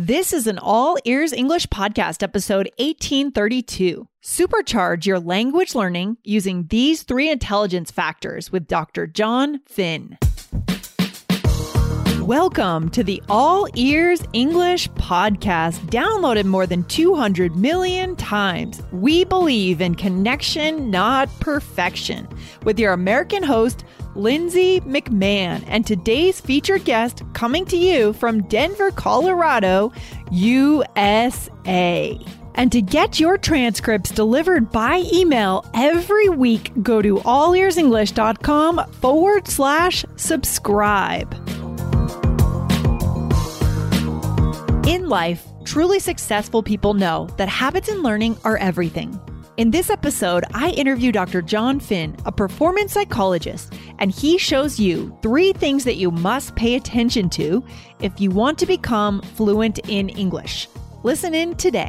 This is an all ears English podcast, episode 1832. Supercharge your language learning using these three intelligence factors with Dr. John Finn. Welcome to the All Ears English podcast, downloaded more than 200 million times. We believe in connection, not perfection, with your American host, Lindsay McMahon, and today's featured guest coming to you from Denver, Colorado, USA. And to get your transcripts delivered by email every week, go to allearsenglish.com forward slash subscribe. Life, truly successful people know that habits and learning are everything. In this episode, I interview Dr. John Finn, a performance psychologist, and he shows you three things that you must pay attention to if you want to become fluent in English. Listen in today.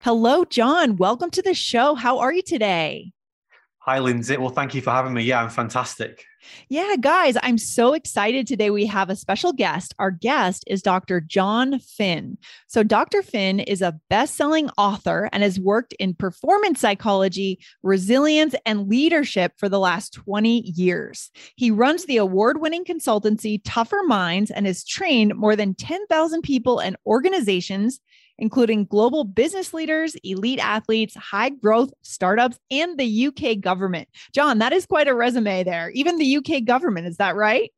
Hello, John. Welcome to the show. How are you today? Hi, Lindsay. Well, thank you for having me. Yeah, I'm fantastic. Yeah, guys, I'm so excited today. We have a special guest. Our guest is Dr. John Finn. So, Dr. Finn is a best selling author and has worked in performance psychology, resilience, and leadership for the last 20 years. He runs the award winning consultancy Tougher Minds and has trained more than 10,000 people and organizations including global business leaders, elite athletes, high growth startups, and the UK government. John, that is quite a resume there. Even the UK government, is that right?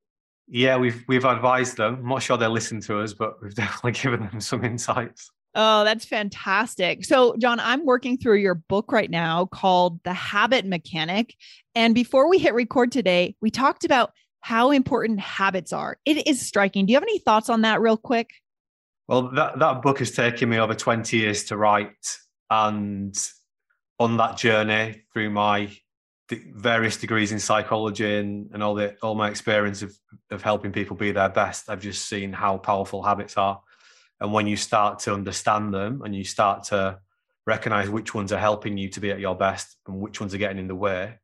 Yeah, we've we've advised them. I'm not sure they listen to us, but we've definitely given them some insights. Oh, that's fantastic. So, John, I'm working through your book right now called The Habit Mechanic. And before we hit record today, we talked about how important habits are. It is striking. Do you have any thoughts on that, real quick? Well, that, that book has taken me over 20 years to write. And on that journey through my various degrees in psychology and, and all the all my experience of, of helping people be their best, I've just seen how powerful habits are. And when you start to understand them and you start to recognize which ones are helping you to be at your best and which ones are getting in the way,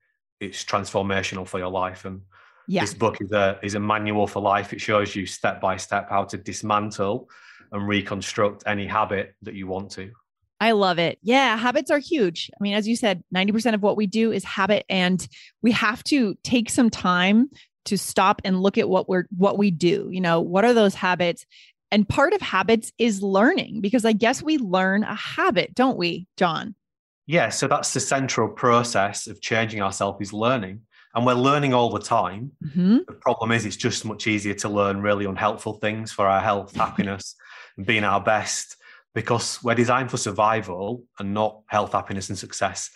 it's transformational for your life. And yeah. this book is a is a manual for life. It shows you step by step how to dismantle and reconstruct any habit that you want to. I love it. Yeah, habits are huge. I mean, as you said, 90% of what we do is habit and we have to take some time to stop and look at what we're what we do. You know, what are those habits? And part of habits is learning because I guess we learn a habit, don't we, John? Yeah, so that's the central process of changing ourselves is learning. And we're learning all the time. Mm-hmm. The problem is it's just much easier to learn really unhelpful things for our health, happiness, being our best because we're designed for survival and not health, happiness, and success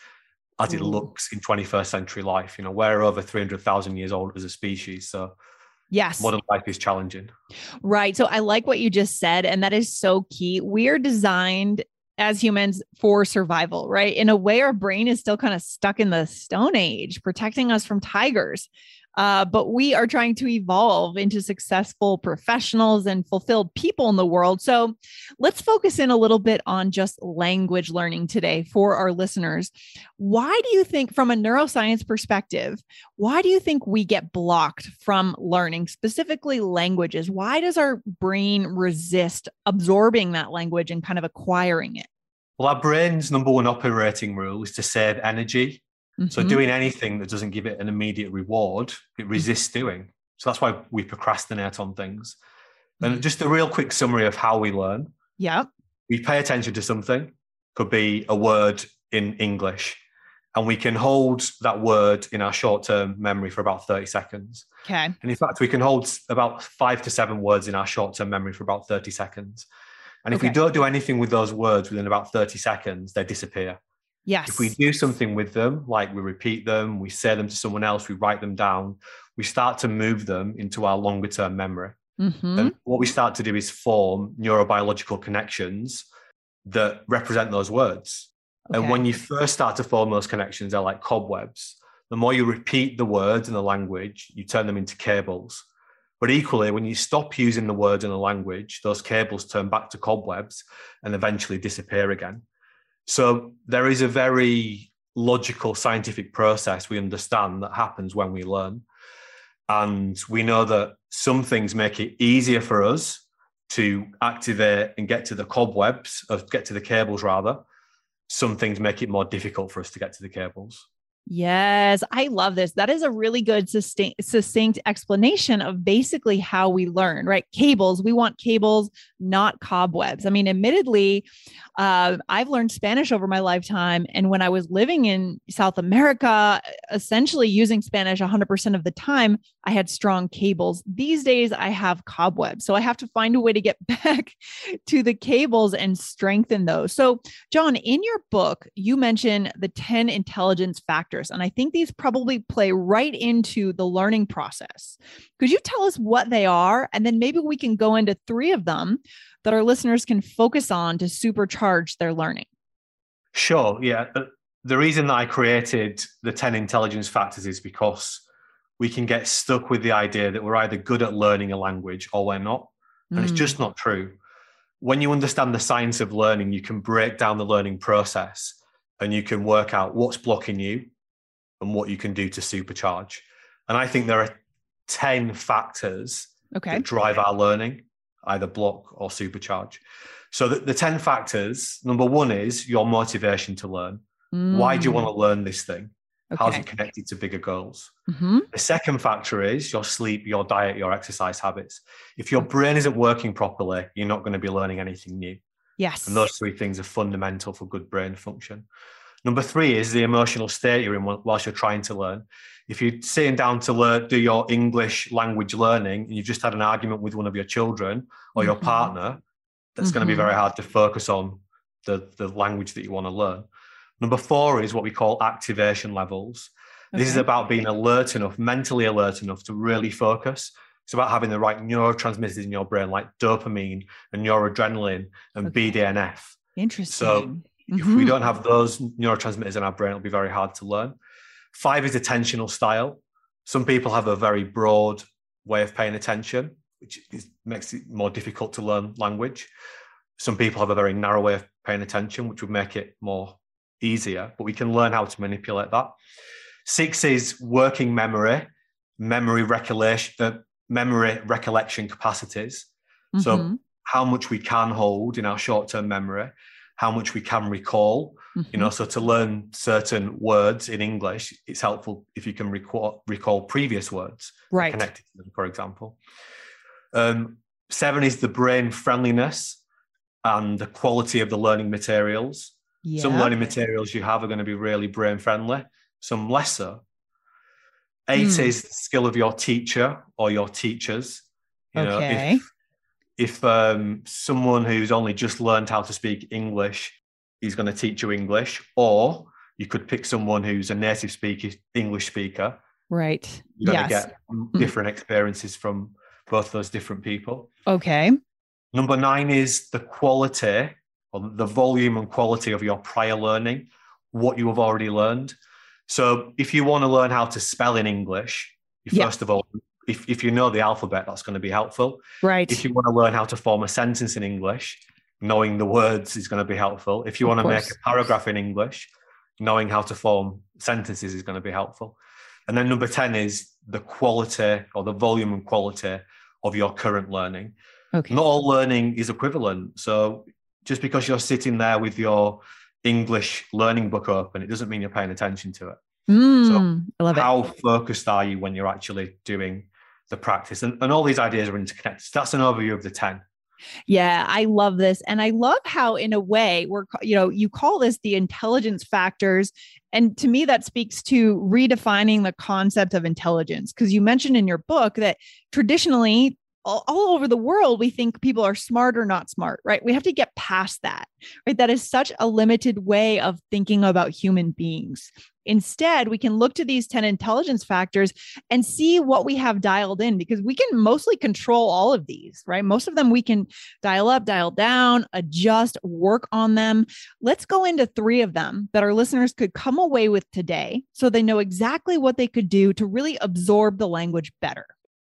as it mm. looks in 21st century life. You know, we're over 300,000 years old as a species. So, yes, modern life is challenging. Right. So, I like what you just said. And that is so key. We are designed as humans for survival, right? In a way, our brain is still kind of stuck in the stone age, protecting us from tigers. Uh, but we are trying to evolve into successful professionals and fulfilled people in the world. So let's focus in a little bit on just language learning today for our listeners. Why do you think, from a neuroscience perspective, why do you think we get blocked from learning, specifically languages? Why does our brain resist absorbing that language and kind of acquiring it? Well, our brain's number one operating rule is to save energy. Mm-hmm. So doing anything that doesn't give it an immediate reward, it mm-hmm. resists doing. So that's why we procrastinate on things. And mm-hmm. just a real quick summary of how we learn. Yeah. We pay attention to something, could be a word in English, and we can hold that word in our short term memory for about 30 seconds. Okay. And in fact, we can hold about five to seven words in our short term memory for about 30 seconds. And if okay. we don't do anything with those words within about 30 seconds, they disappear. Yes. If we do something with them, like we repeat them, we say them to someone else, we write them down, we start to move them into our longer term memory. Mhm. And what we start to do is form neurobiological connections that represent those words. And when you first start to form those connections, they're like cobwebs. The more you repeat the words and the language, you turn them into cables. But equally, when you stop using the words and the language, those cables turn back to cobwebs and eventually disappear again. So there is a very logical scientific process we understand that happens when we learn. And we know that some things make it easier for us to activate and get to the cobwebs, or get to the cables rather. Some things make it more difficult for us to get to the cables. Yes, I love this. That is a really good succinct explanation of basically how we learn, right? Cables, we want cables, not cobwebs. I mean, admittedly, uh, I've learned Spanish over my lifetime. And when I was living in South America, essentially using Spanish 100% of the time, I had strong cables. These days, I have cobwebs. So I have to find a way to get back to the cables and strengthen those. So, John, in your book, you mention the 10 intelligence factors. And I think these probably play right into the learning process. Could you tell us what they are? And then maybe we can go into three of them that our listeners can focus on to supercharge their learning. Sure. Yeah. Uh, The reason that I created the 10 intelligence factors is because we can get stuck with the idea that we're either good at learning a language or we're not. And it's Mm, just not true. When you understand the science of learning, you can break down the learning process and you can work out what's blocking you and what you can do to supercharge. And I think there are 10 factors okay. that drive our learning, either block or supercharge. So the, the 10 factors, number one is your motivation to learn. Why do you want to learn this thing? How's Mm, it connected to bigger goals? Mhm. The second factor is your sleep, your diet, your exercise habits. If your brain isn't working properly, you're not going to be learning anything new. Yes. And those three things are fundamental for good brain function. Number three is the emotional state you're in whil- whilst you're trying to learn. If you're sitting down to learn, do your English language learning, and you've just had an argument with one of your children or your Mhm. partner, that's going to be very hard to focus on the, the language that you want to learn. Number four is what we call activation levels. This is about being alert enough, mentally alert enough to really focus. It's about having the right neurotransmitters in your brain, like dopamine and noradrenaline and Okay. BDNF. Interesting. If we Mhm. don't have those neurotransmitters in our brain, it'll be very hard to learn. Five is attentional style. Some people have a very broad way of paying attention, which is, makes it more difficult to learn language. Some people have a very narrow way of paying attention, which would make it more easier, but we can learn how to manipulate that. Six is working memory, memory recollection, uh, memory recollection capacities. So Mhm. how much we can hold in our short-term memory, how much we can recall. You know, so to learn certain words in English, it's helpful if you can recall recall previous words right. connected to them, for example. Um, seven is the brain friendliness and the quality of the learning materials. Yeah. Some learning materials you have are going to be really brain friendly, some lesser. Eight Hmm. is the skill of your teacher or your teachers. You know, Okay. if, if um, someone who's only just learned how to speak English is going to teach you English, or you could pick someone who's a native speaker, English speaker. Right. You're going yes. to get different experiences from both those different people. Okay. Number nine is the quality or the volume and quality of your prior learning, what you have already learned. So if you want to learn how to spell in English, you Yeah. first of all, if, if you know the alphabet, that's going to be helpful. Right. If you want to learn how to form a sentence in English, knowing the words is going to be helpful. If you Of want to make a paragraph in English, knowing how to form sentences is going to be helpful. And then number 10 is the quality or the volume and quality of your current learning. okay. Not all learning is equivalent. So just because you're sitting there with your English learning book open, it doesn't mean you're paying attention to it. Mm, I love it. How focused are you when you're actually doing the practice? And, and all these ideas are interconnected. So that's an overview of the 10. Yeah, I love this. And I love how, in a way, we're, you know, you call this the intelligence factors. And to me, that speaks to redefining the concept of intelligence. Because you mentioned in your book that traditionally, all, all over the world, we think people are smart or not smart, right? We have to get past that, right? That is such a limited way of thinking about human beings. Instead, we can look to these 10 intelligence factors and see what we have dialed in because we can mostly control all of these, right? Most of them we can dial up, dial down, adjust, work on them. Let's go into three of them that our listeners could come away with today so they know exactly what they could do to really absorb the language better.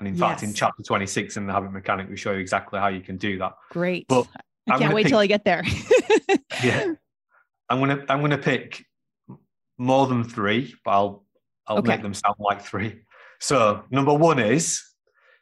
and in fact, in chapter 26 in the habit mechanic, we show you exactly how you can do that. Great. But I can't wait pick, till I get there. yeah. I'm gonna I'm gonna pick more than three, but I'll I'll okay. make them sound like three. So number one is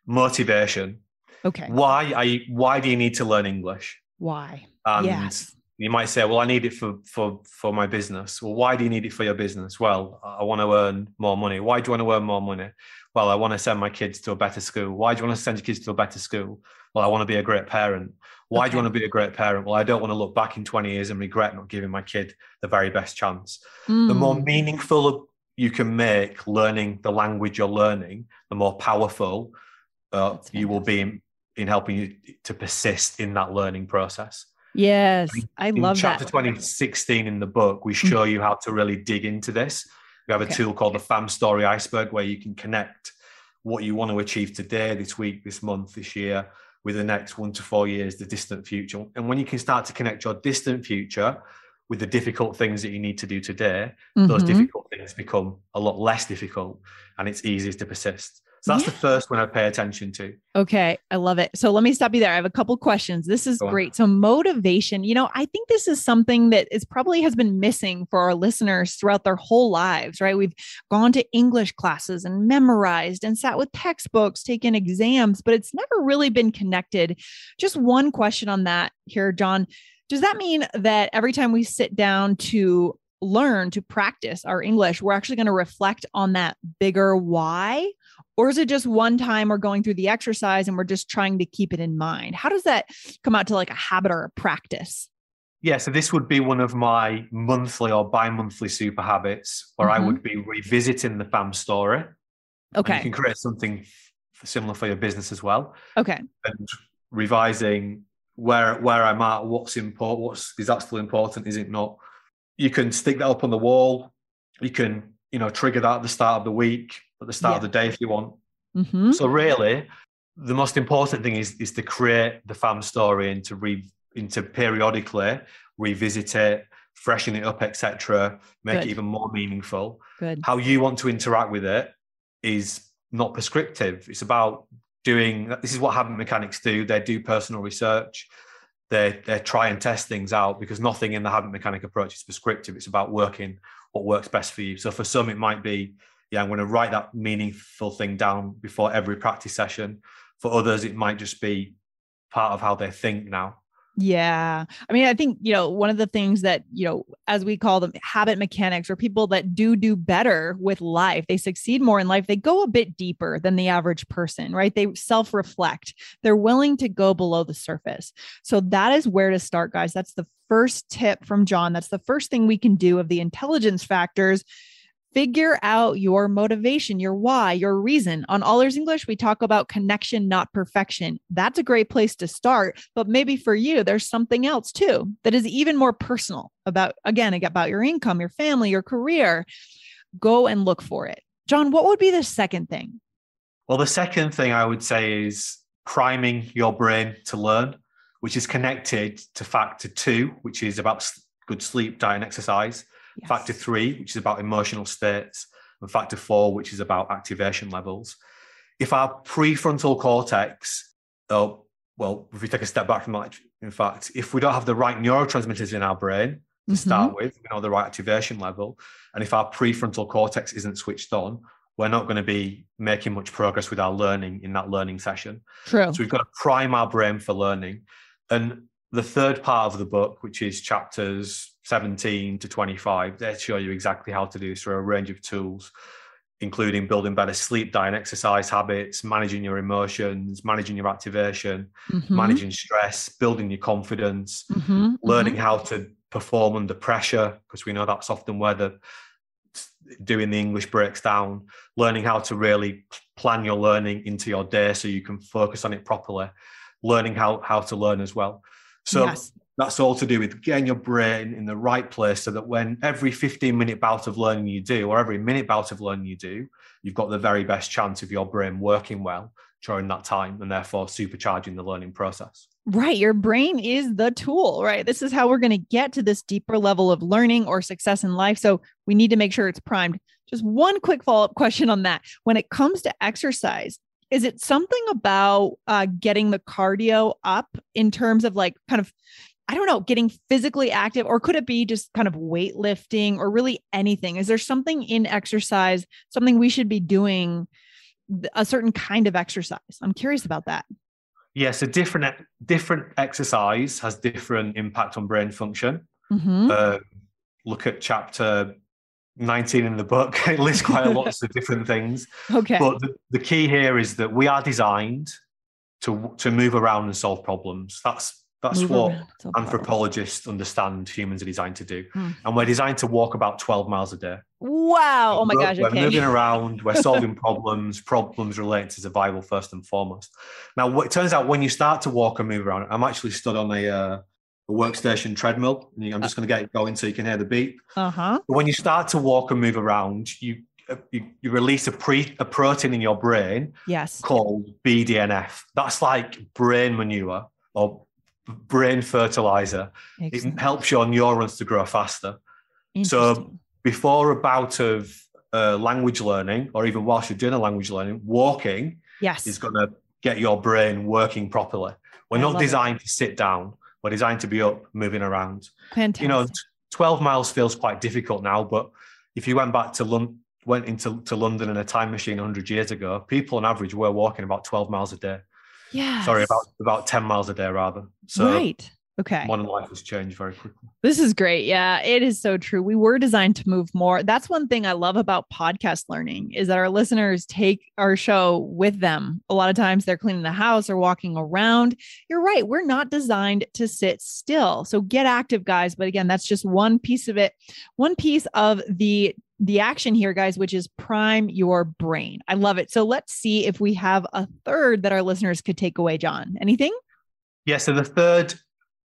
motivation. Okay. Why are you, why do you need to learn English? Why? And yes. You might say, well, I need it for for for my business. Well, why do you need it for your business? Well, I want to earn more money. Why do you want to earn more money? well, I want to send my kids to a better school. Why do you want to send your kids to a better school? Well, I want to be a great parent. Why okay. do you want to be a great parent? Well, I don't want to look back in 20 years and regret not giving my kid the very best chance. Mm. The more hmm. meaningful you can make learning the language you're learning, the more powerful uh, you will be in, in, helping you to persist in that learning process. Yes, I in love chapter that. 2016 in the book, we show you how to really dig into this we have a okay. tool called the FAM Story Iceberg where you can connect what you want to achieve today, this week, this month, this year, with the next one to four years, the distant future. And when you can start to connect your distant future with the difficult things that you need to do today, mm-hmm. those difficult things become a lot less difficult and it's easier to persist. So that's yeah. the first one I pay attention to. Okay. I love it. So let me stop you there. I have a couple questions. This is great. So motivation, you know, I think this is something that is probably has been missing for our listeners throughout their whole lives, right? We've gone to English classes and memorized and sat with textbooks, taken exams, but it's never really been connected. Just one question on that here, John. Does that mean that every time we sit down to learn to practice our English, we're actually going to reflect on that bigger why? Or is it just one time we're going through the exercise and we're just trying to keep it in mind? How does that come out to like a habit or a practice? Yeah, so this would be one of my monthly or bi monthly super habits where mm-hmm. I would be revisiting the FAM story. Okay. And you can create something similar for your business as well. Okay. And revising where where I'm at, what's important, what's is that still important, is it not? You can stick that up on the wall. You can, you know, trigger that at the start of the week at the start yeah. of the day if you want. Mm-hmm. So really, the most important thing is is to create the fam story and to re into periodically revisit it, freshen it up, etc. Make Good. it even more meaningful. Good. How you want to interact with it is not prescriptive. It's about doing. This is what habit mechanics do. They do personal research. They they try and test things out because nothing in the habit mechanic approach is prescriptive. It's about working what works best for you. So for some, it might be yeah, I'm going to write that meaningful thing down before every practice session. For others, it might just be part of how they think now. Yeah. I mean, I think, you know, one of the things that, you know, as we call them habit mechanics or people that do do better with life, they succeed more in life, they go a bit deeper than the average person, right? They self reflect, they're willing to go below the surface. So that is where to start, guys. That's the first tip from John. That's the first thing we can do of the intelligence factors Figure out your motivation, your why, your reason. On All Ears English, we talk about connection, not perfection. That's a great place to start. But maybe for you, there's something else too that is even more personal about, again, about your income, your family, your career. Go and look for it. John, what would be the second thing? Well, the second thing I would say is priming your brain to learn, which is connected to factor two, which is about good sleep, diet, and exercise yes. factor three, which is about emotional states, and factor four, which is about activation levels. If our prefrontal cortex, oh, well, if we take a step back from that, in fact, if we don't have the right neurotransmitters in our brain to mm-hmm. start with, we know the right activation level, and if our prefrontal cortex isn't switched on, we're not going to be making much progress with our learning in that learning session. True. So we've got to prime our brain for learning. And the third part of the book, which is chapters 17 to 25, they show you exactly how to do this through a range of tools, including building better sleep, diet, and exercise habits, managing your emotions, managing your activation, Mhm. managing stress, building your confidence, Mhm, learning mhm. how to perform under pressure, because we know that's often where the doing the English breaks down, learning how to really plan your learning into your day so you can focus on it properly, learning how, how to learn as well. So Yes. That's all to do with getting your brain in the right place so that when every 15 minute bout of learning you do, or every minute bout of learning you do, you've got the very best chance of your brain working well during that time and therefore supercharging the learning process. Right. Your brain is the tool, right? This is how we're going to get to this deeper level of learning or success in life. So we need to make sure it's primed. Just one quick follow up question on that. When it comes to exercise, is it something about uh, getting the cardio up in terms of like kind of, I don't know, getting physically active, or could it be just kind of weightlifting or really anything? Is there something in exercise, something we should be doing, a certain kind of exercise? I'm curious about that. Yes, a different different exercise has different impact on brain function. Mhm. Uh, look at chapter 19 in the book. It lists quite a lot of different things. okay. But the, the key here is that we are designed to to move around and solve problems. That's that's Move what anthropologists understand humans are designed to do. Hmm. And we're designed to walk about 12 miles a day. Wow. Oh my We're- gosh. We're Okay. moving around, we're solving problems, problems related to survival first and foremost. Now, it turns out when you start to walk and move around, I'm actually stood on a, uh, a workstation treadmill. and I'm just going to get it going so you can hear the beep. Uh huh. But when you start to walk and move around, you uh, you, you release a pre a protein in your brain Yes. called BDNF. That's like brain manure or brain fertilizer. It helps your neurons to grow faster. So Before a bout of uh, language learning, or even whilst you're doing a language learning, walking yes. is going to get your brain working properly. We're I not love it. designed to sit down. We're designed to be up, moving around. Fantastic. You know, t- 12 miles feels quite difficult now, but if you went back to London, went into to London in a time machine 100 years ago, people on average were walking about 12 miles a day. Yeah. Sorry, about about 10 miles a day rather. So right. Okay. modern life has changed very quickly. This is great. Yeah, it is so true. We were designed to move more. That's one thing I love about podcast learning is that our listeners take our show with them. A lot of times they're cleaning the house or walking around. You're right. We're not designed to sit still. So get active, guys. But again, that's just one piece of it. One piece of the the action here, guys, which is prime your brain. I love it. So let's see if we have a third that our listeners could take away, John. Anything? Yeah, so the third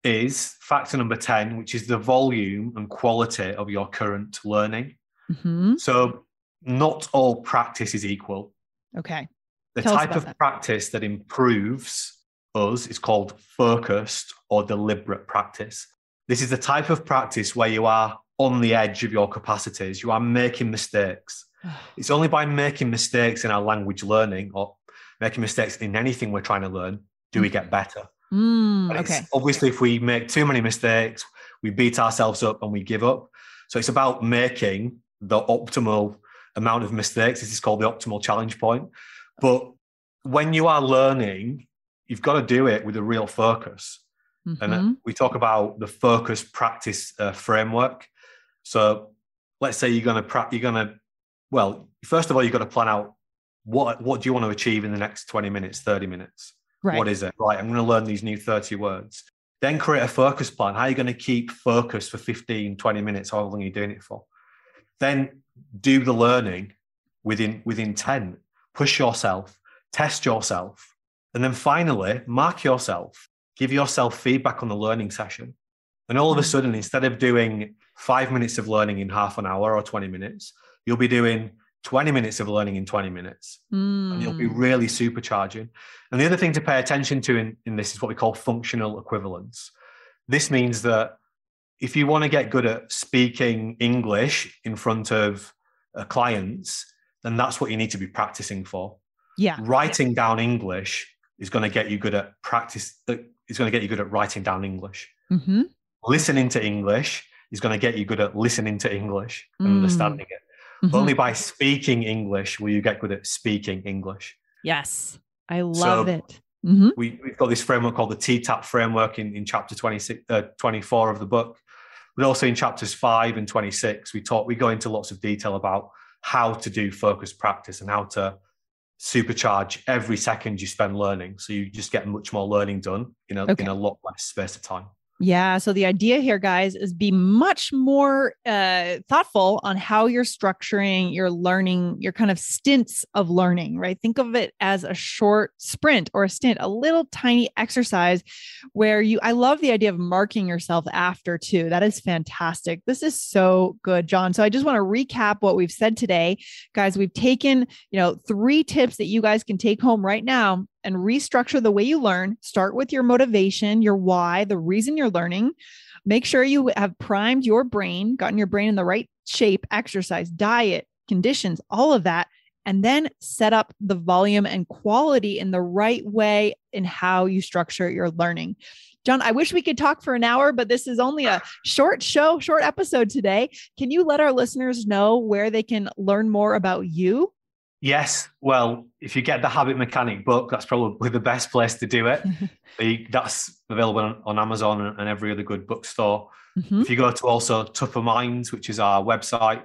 is factor number 10, which is the volume and quality of your current learning. Mhm. So not all practice is equal. Okay. The Tell type of that. practice that improves us is called focused or deliberate practice. This is the type of practice where you are on the edge of your capacities, you are making mistakes. It's only by making mistakes in our language learning or making mistakes in anything we're trying to learn do we get better. Mm, okay. Obviously, if we make too many mistakes, we beat ourselves up and we give up. So it's about making the optimal amount of mistakes. This is called the optimal challenge point. But when you are learning, you've got to do it with a real focus. And uh, Mhm. we talk about the focus practice uh, framework. So let's say you're going to you're going to well, first of all, you've got to plan out what what do you want to achieve in the next 20 minutes, 30 minutes. Right. What is it? Right, I'm going to learn these new 30 words. Then create a focus plan. How are you going to keep focus for 15, 20 minutes, how long are you doing it for? Then do the learning within with intent. Push yourself, test yourself. And then finally, mark yourself. Give yourself feedback on the learning session. And all of a Mm. sudden, instead of doing five minutes of learning in half an hour or 20 minutes, you'll be doing 20 minutes of learning in 20 minutes and you'll be Mm, really supercharging. And the other thing to pay attention to in, in this is what we call functional equivalence. This means that if you want to get good at speaking English in front of uh, clients, then that's what you need to be practicing for. yeah. Writing down English is going to get you good at practice. uh, Is going to get you good at writing down English. hmm Listening to English is going to get you good at listening to English and Mm. understanding it. Mhm. Only by speaking English will you get good at speaking English. Yes. I love So- it. Mhm. We, we've got this framework called the TTAP framework in, in chapter 26, uh, 24 of the book. But also in chapters five and 26, we talk, we go into lots of detail about how to do focused practice and how to supercharge every second you spend learning. So you just get much more learning done in a, Okay. in a lot less space of time. Yeah. So the idea here, guys, is be much more uh, thoughtful on how you're structuring your learning, your kind of stints of learning, right? Think of it as a short sprint or a stint, a little tiny exercise where you, I love the idea of marking yourself after too. That is fantastic. This is so good, John. So I just want to recap what we've said today. Guys, we've taken, you know, three tips that you guys can take home right now and restructure the way you learn. Start with your motivation, your why, the reason you're learning. Make sure you have primed your brain, gotten your brain in the right shape, exercise, diet, conditions, all of that. And then set up the volume and quality in the right way in how you structure your learning. John, I wish we could talk for an hour, but this is only a short show, short episode today. Can you let our listeners know where they can learn more about you? Yes. Well, if you get the Habit Mechanic book, that's probably the best place to do it. The- that's available on, on Amazon and every other good bookstore. Mhm. If you go to also Tougher Minds, which is our website,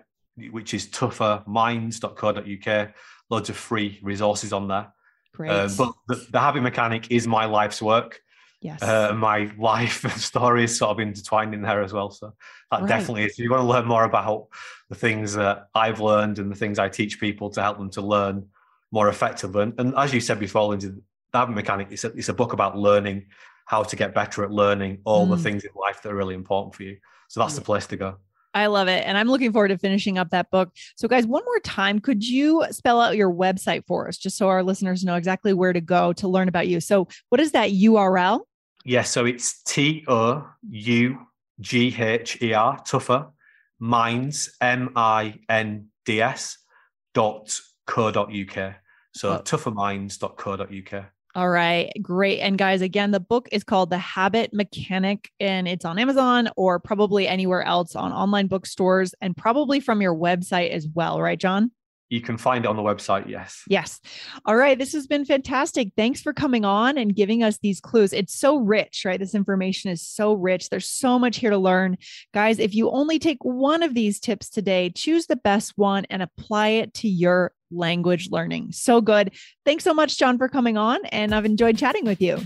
which is tougherminds.co.uk, loads of free resources on there. Great. Uh, but the, the Habit Mechanic is my life's work. Yes. Uh, my life and story is sort of intertwined in there as well. So that Right. definitely is. If you want to learn more about the things that I've learned and the things I teach people to help them to learn more effectively. And, and as you said before, Lindsay, that Mechanic is a, it's a book about learning how to get better at learning all the Mm. things in life that are really important for you. So that's the place to go. I love it. And I'm looking forward to finishing up that book. So, guys, one more time, could you spell out your website for us just so our listeners know exactly where to go to learn about you? So, what is that URL? Yeah, so it's T O U G H E R, tougher, minds, M I N D S dot co dot UK. So Oh. tougherminds.co.uk. All right, great. And guys, again, the book is called The Habit Mechanic and it's on Amazon or probably anywhere else on online bookstores and probably from your website as well, right, John? You can find it on the website, yes. Yes. All right. This has been fantastic. Thanks for coming on and giving us these clues. It's so rich, right? This information is so rich. There's so much here to learn. Guys, if you only take one of these tips today, choose the best one and apply it to your language learning. So good. Thanks so much, John, for coming on. And I've enjoyed chatting with you.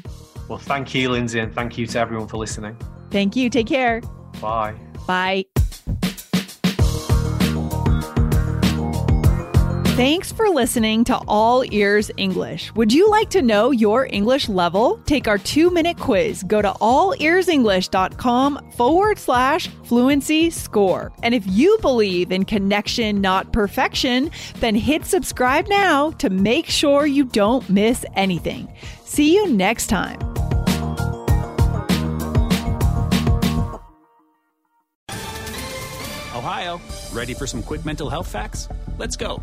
Well, thank you, Lindsay, and thank you to everyone for listening. Thank you. Take care. Bye. Bye. Thanks for listening to All Ears English. Would you like to know your English level? Take our two minute quiz. Go to allearsenglish.com forward slash fluency score. And if you believe in connection, not perfection, then hit subscribe now to make sure you don't miss anything. See you next time. Ohio, ready for some quick mental health facts? Let's go.